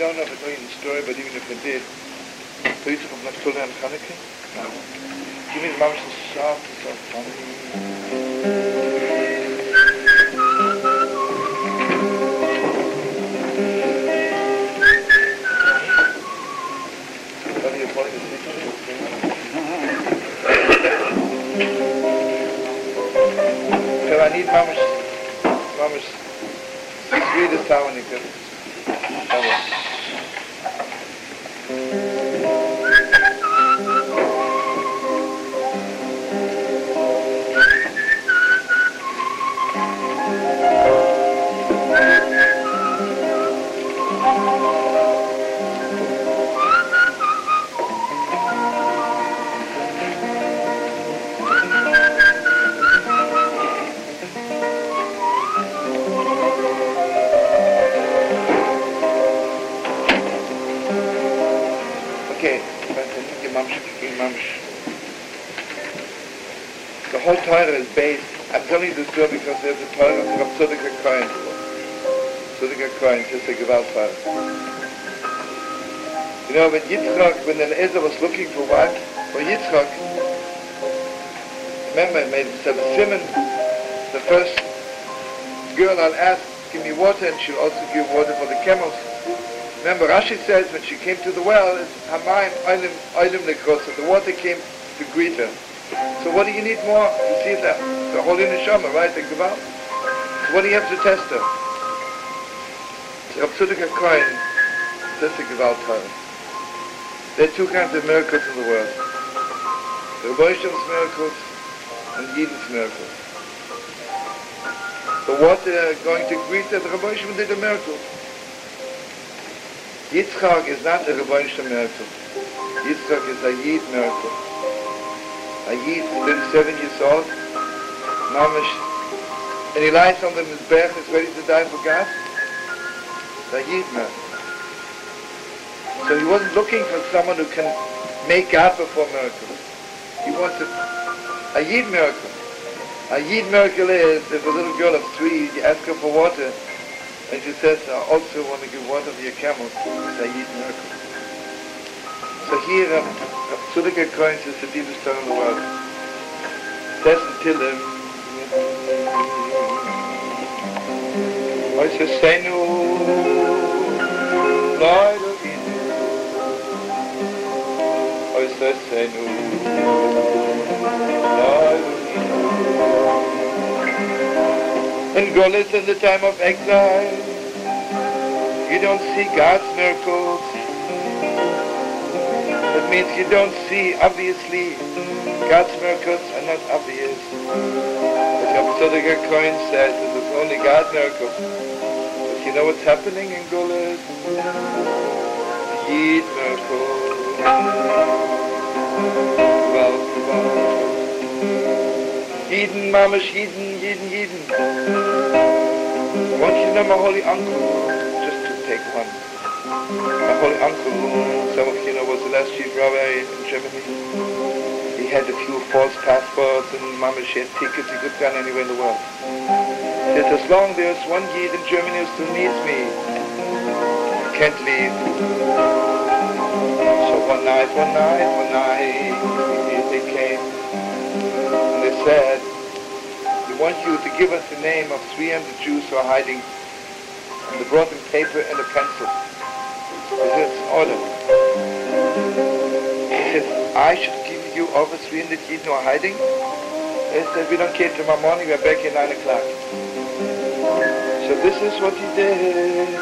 don't know if I told you the story, but even if I did, I'm not still on Hanukkah? No. You mean Mama's so soft and so funny? So I need Mama's, Mama's sweetest harmonica. Okay, fantastic, Mamsh, Mamsh. The whole Torah is based, I'm telling you this story because there's a Torah of Tzedek HaKohen. Tzedek HaKohen, just a Gewaltfahrer. You know, when Yitzchak, when Eliezer was looking for wife for Yitzchak, remember, he made a Simon, the first girl I'll ask, give me water, and she'll also give water for the camels. Remember, Rashi says when she came to the well, it's Hamayim Oilim Oilim Lekrosa. The water came to greet her. So what do you need more? You see the, the Holy Neshama, right? The Gebal. So what do you have to test her? So Rav Tzedek HaKohen, that's the Gebal Torah. There are two kinds of miracles in the world. The Hashem's miracles and Yidden's miracles. The water going to greet her, the Hashem did a miracle. Yitzchak is not a Rebbeinu miracle. Yitzchak is a Yid miracle. A Yid, 37 years old, Mamish, and he lies on the Mizbech, is ready to die for God. It's a Yid miracle. So he wasn't looking for someone who can make God perform miracles. He wanted a Yid miracle. A Yid miracle is if a little girl of three, you ask her for water, And she says, I also want to give one of your camels to Sayyid Merkel. So here, um, a Zulika coin says the deepest tongue in the world. Says the Tillim. Oh, it's a Seinu. Lord of Yidu. Oh, it's a Seinu. Lord of Yidu. In Golis in the time of exile, you don't see God's miracles. That means you don't see obviously God's miracles are not obvious. As Tzedek HaKohen says, that it's only God's miracles. But you know what's happening in Golis? Yid miracles. Jeden, Mamish, jeden, jeden, jeden. I want you know my holy uncle, just to take one. My holy uncle, some of you know, was the last chief rabbi in Germany. He had a few false passports and Mamish had tickets, he could go anywhere in the world. Said, as long there's one Yid in Germany who still needs me, I can't leave. So one night, one night, one night, they came they said, we want you to give us the name of 300 Jews who are hiding. And they brought them paper and a pencil. He an order. He said, I should give you over 300 Jews who are hiding? They said, we don't care tomorrow morning, we're back at 9 o'clock. So this is what he did.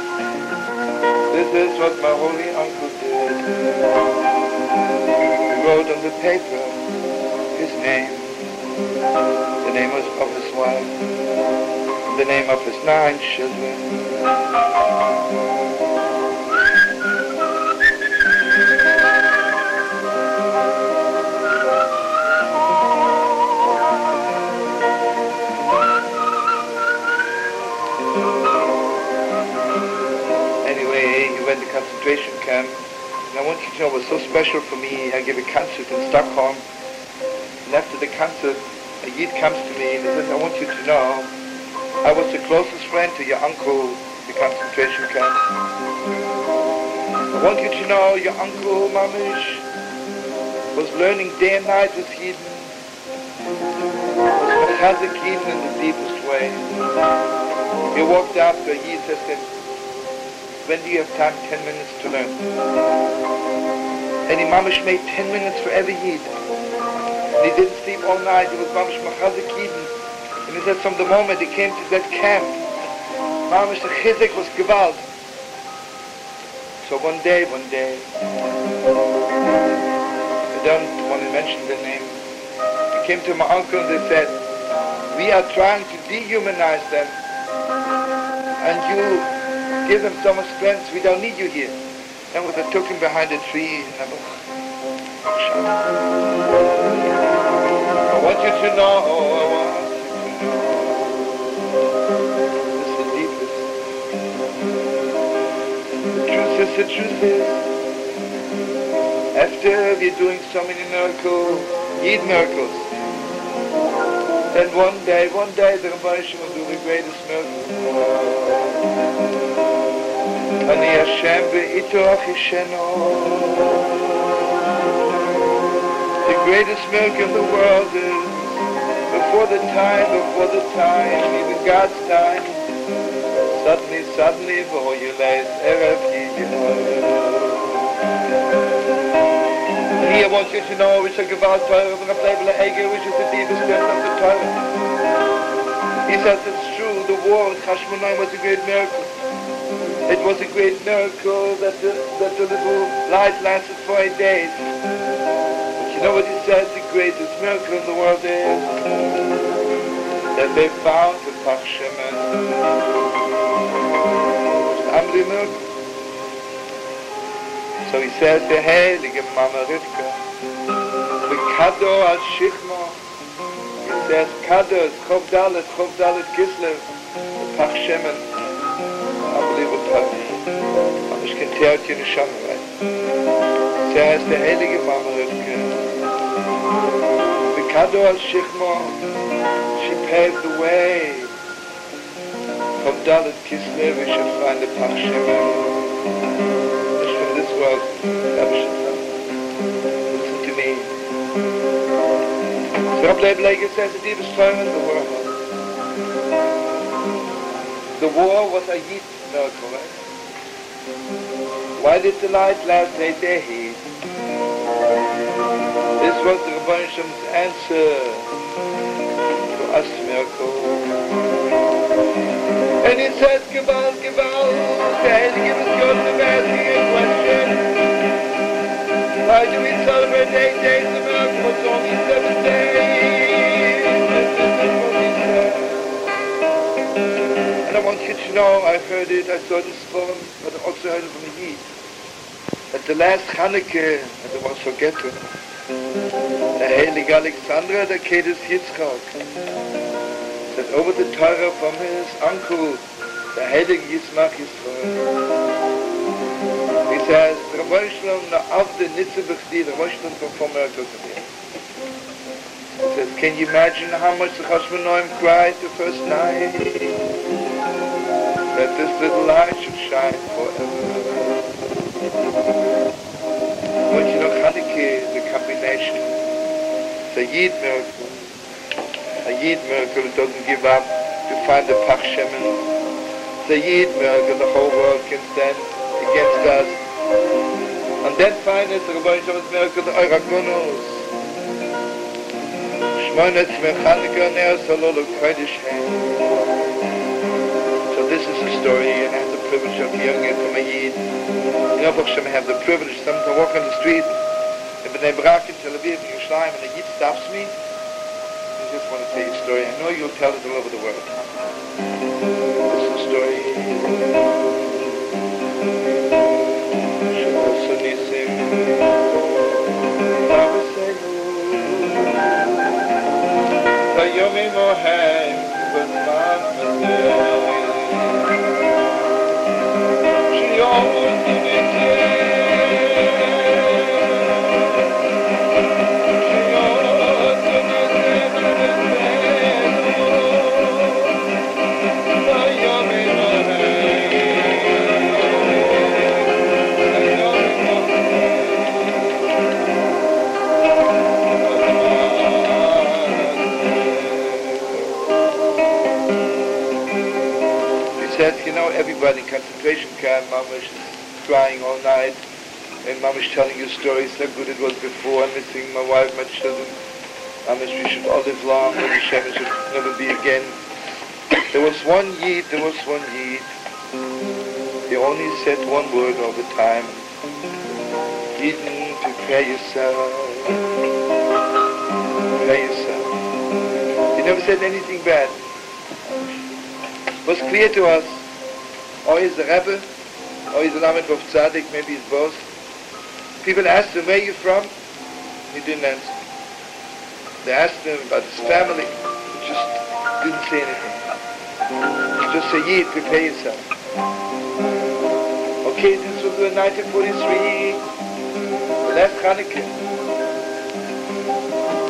This is what my holy uncle did. He wrote on the paper his name, the name of, his wife, the name of his nine children. Anyway, he went to concentration camp, and I want you to know was so special for me. I gave a concert in Stockholm, and after the concert, a Yid comes to me and he says, I want you to know, I was the closest friend to your uncle, in the concentration camp. I want you to know your uncle, Mamish, was learning day and night with Yidden, was Mechazik Yidden in the deepest way. He walked Yid said to him, when do you have time? Ten minutes to learn. And he Mamish made ten minutes for every Yid. And he didn't sleep all night. He was Mamish Mechazik Yidden. And he said from the moment he came to that camp, Mamish the Chizik was Gewalt. So one day, one day, I don't want to mention the name, I came to my uncle and they said, we are trying to dehumanize them and you give them so much strength, we don't need you here. And with took him behind a tree and I I want you to know, I want you to know, is the deepest. The truth is, the truth is, after we're doing so many miracles, Yid miracles, then one day, one day the Rabbi will do the greatest miracle. Ani Hashem be'ito achisheno. The greatest miracle in the world is before the time, before the time, even God's time. Suddenly, suddenly, before you lay Erev Here I want you to know which a Gewalt Torah of a Plebele Ege, which is the deepest depth of the Torah. He says it's true, the war in Hashmonaim was a great miracle. It was a great miracle that the, that the little light lasted for eight days. You know what he says? The greatest miracle in the world is that they found the Pach Shemen. It's miracle. So he says, the heilige Mama Rivka, the Kado al Shichmo, he says, Kado is Chov Dalet, Chov Dalet Kislev, the Pach Shemen, unbelievable Pach. Amish can tell you Nisham, right? Says the heilige Mama Rivka, the Kado al Shichmo, she paved the way. From Dalet Kislev, we should find the Pach Shemen. world, Listen to me. So Blake Blake says the deepest trial in the world. The war was a heat miracle? Why did the light last eight days? This was the Rebbeinu answer to us miracle. And he said, Gewalt, Gewalt, the Heilige Mission, the Mercy, question. Why do we celebrate eight days of miracles, only seven days? And I want you to know, I heard it, I saw this poem, but I also heard it from the Yid. At the last Hanukkah, and I was forgetting, the Heilige Alexandra, the Kedis Yitzchak, said over the Torah from his uncle, the Heilige Yismach Yisrael. He says, the Rabbi Shalom of the Nitzah B'chdi, the Rabbi Shalom performed miracles to me. He says, can you imagine how much the Chashman Noam cried the first night? That this little light should shine forever. Combination. A Yid miracle. A Yid that doesn't give up to find the Pach Shemen. A Yid miracle the whole world can stand against us. And then finally, the Rabbi Shabbat miracle, the Euragunus. Shmonet Mechanika Neo Salolo Kodesh So this is the story, and I have the privilege of hearing it from a Yid. You know, Baruch I have the privilege, sometimes to walk on the street, in Bnei Brak, in Tel Aviv, in Yerushalayim, and a Yid stops me, I just want to tell you a story. I know you'll tell it all over the world. Crying all night, and Mamash telling you stories how good it was before, I'm missing my wife, my children. Mamash, we should all live long, and Hashem should never be again. There was one Yid, there was one Yid. He only said one word all the time. Yidden, prepare yourself. Prepare yourself. He never said anything bad. It was clear to us, oh, or he's the Rebbe, the Lamed Tzaddik, maybe his boss. People asked him, where are you from? He didn't answer. They asked him about his family. He just didn't say anything. He just said, Yid, prepare yourself. Okay, this was in 1943, the last Hanukkah.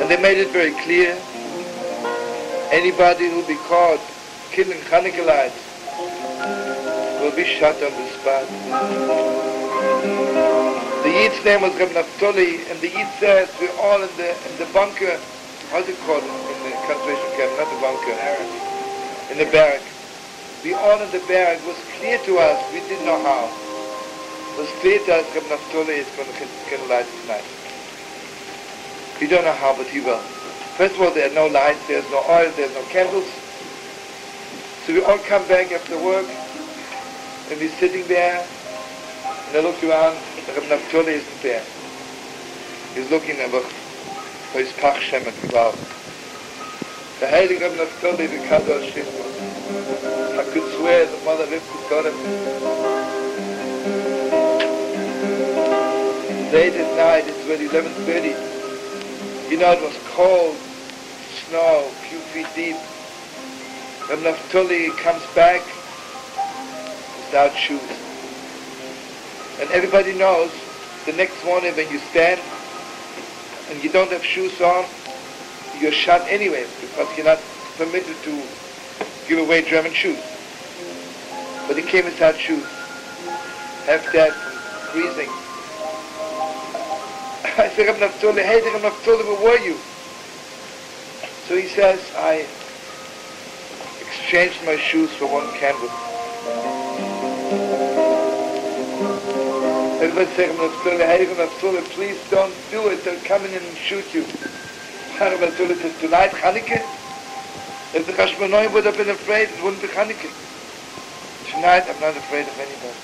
And they made it very clear, anybody who will be caught killing Hanukkah lights will be shot on the The Yid's name was Reb Naftali, and the Yid says we're all in the in the bunker, how's it called in the concentration camp, not the bunker, in the barrack. We all in the barrack was clear to us, we didn't know how. It was clear to us Reb Naftali is going to get a light tonight. We don't know how, but he will. First of all, there are no lights, there's no oil, there's no candles. So we all come back after work, and we're sitting there, and I look around, Reb Naftali isn't there. He's looking at for his Pach Shem at Kvav. The Heilige Reb Naftali, the Kadosh I could swear the mother got him. late at night, it's already 11.30. You know, it was cold, snow, a few feet deep. When Naftali comes back without shoes. And everybody knows the next morning when you stand and you don't have shoes on, you're shot anyway because you're not permitted to give away German shoes. But he came without shoes. Half dead freezing. I said, Reb Naftuli, hey, Reb Naftuli, where were you? So he says, I exchanged my shoes for one canvas. Everybody said, Reb Naftuli, hey, Reb Naftuli, please don't do it, they'll come in and shoot you. Reb Naftuli says, tonight, Chanukah? If the Chashmonoim would have been afraid, it wouldn't be Chanukah. Tonight, I'm not afraid of anybody.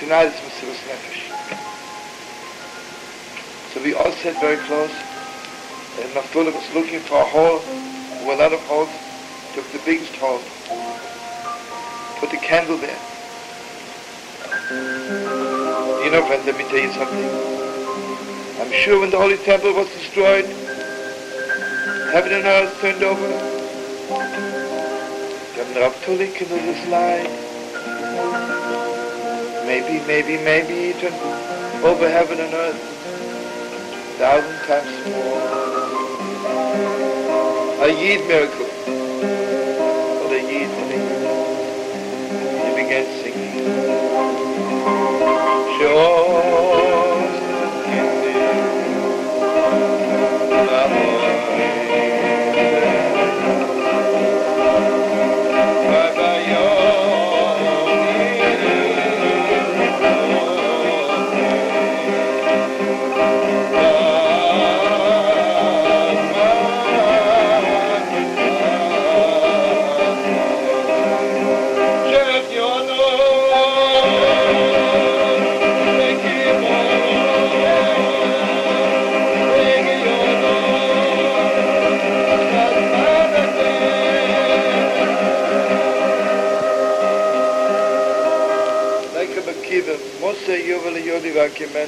Tonight, it's Mesiris Nefesh. So we all sat very close. And Naftuli was looking for a hole. There were a lot of holes. Took the biggest hole. Put the candle there. You know, friends, let me tell you something. I'm sure when the Holy Temple was destroyed, heaven and earth turned over. Then Naftuli into this light. Maybe, maybe, maybe he turned over heaven and earth a thousand times more. A Yid miracle.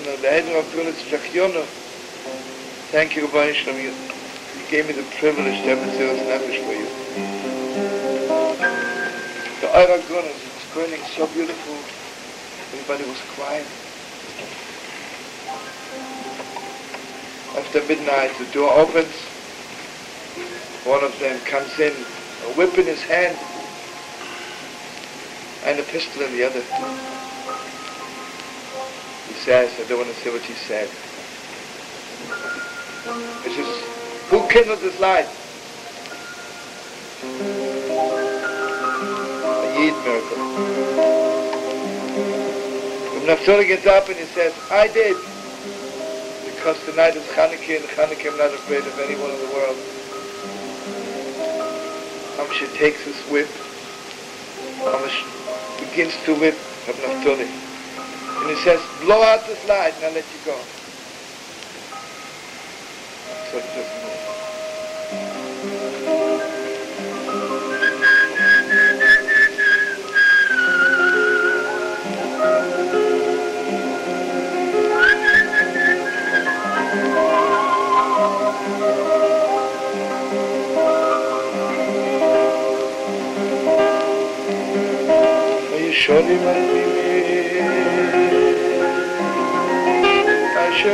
Shachyono. Thank you, Rabbi Shalom. You, you gave me the privilege to have a Zeros Nefesh for you. The Aragon is burning so beautiful. Everybody was quiet. After midnight, the door opens. One of them comes in, a whip in his hand, and a pistol in the other says, I don't want to say what she said. It's just, who kindled this light? A Yid miracle. Reb Naftali gets up and he says, I did. Because tonight is Chanukah and Chanukah I'm not afraid of anyone in the world. Amshe takes his whip. Amish begins to whip Reb Naftali. And he says, blow out this light and I'll let you go. So he doesn't